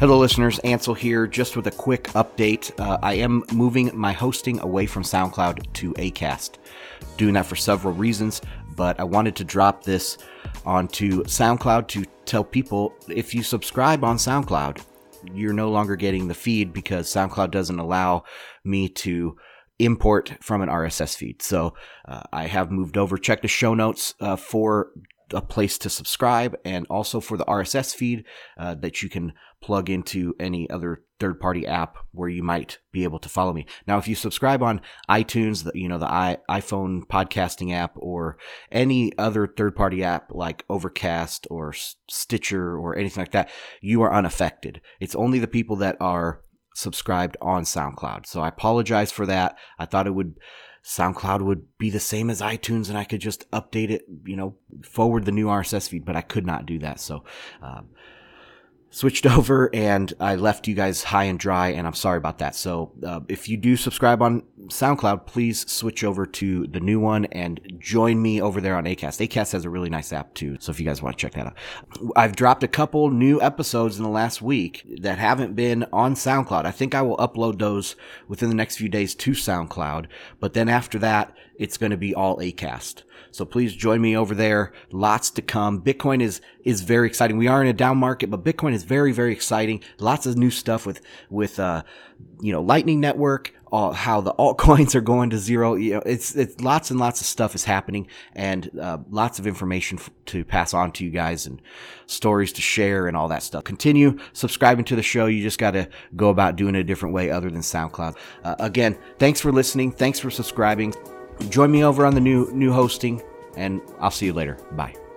Hello, listeners. Ansel here, just with a quick update. Uh, I am moving my hosting away from SoundCloud to Acast. Doing that for several reasons, but I wanted to drop this onto SoundCloud to tell people if you subscribe on SoundCloud, you're no longer getting the feed because SoundCloud doesn't allow me to import from an RSS feed. So uh, I have moved over. Check the show notes uh, for a place to subscribe and also for the RSS feed uh, that you can plug into any other third party app where you might be able to follow me. Now, if you subscribe on iTunes, the, you know, the I, iPhone podcasting app or any other third party app like Overcast or Stitcher or anything like that, you are unaffected. It's only the people that are subscribed on SoundCloud. So I apologize for that. I thought it would SoundCloud would be the same as iTunes and I could just update it, you know, forward the new RSS feed, but I could not do that. So, um, switched over and I left you guys high and dry, and I'm sorry about that. So, uh, if you do subscribe on SoundCloud, please switch over to the new one and join me over there on Acast. Acast has a really nice app too, so if you guys want to check that out, I've dropped a couple new episodes in the last week that haven't been on SoundCloud. I think I will upload those within the next few days to SoundCloud, but then after that, it's going to be all Acast. So please join me over there. Lots to come. Bitcoin is, is very exciting. We are in a down market, but Bitcoin is very, very exciting. Lots of new stuff with, with, uh, you know, Lightning Network, uh, how the altcoins are going to zero. You know, it's, it's lots and lots of stuff is happening and, uh, lots of information f- to pass on to you guys and stories to share and all that stuff. Continue subscribing to the show. You just got to go about doing it a different way other than SoundCloud. Uh, again, thanks for listening. Thanks for subscribing. Join me over on the new new hosting, and I'll see you later. Bye.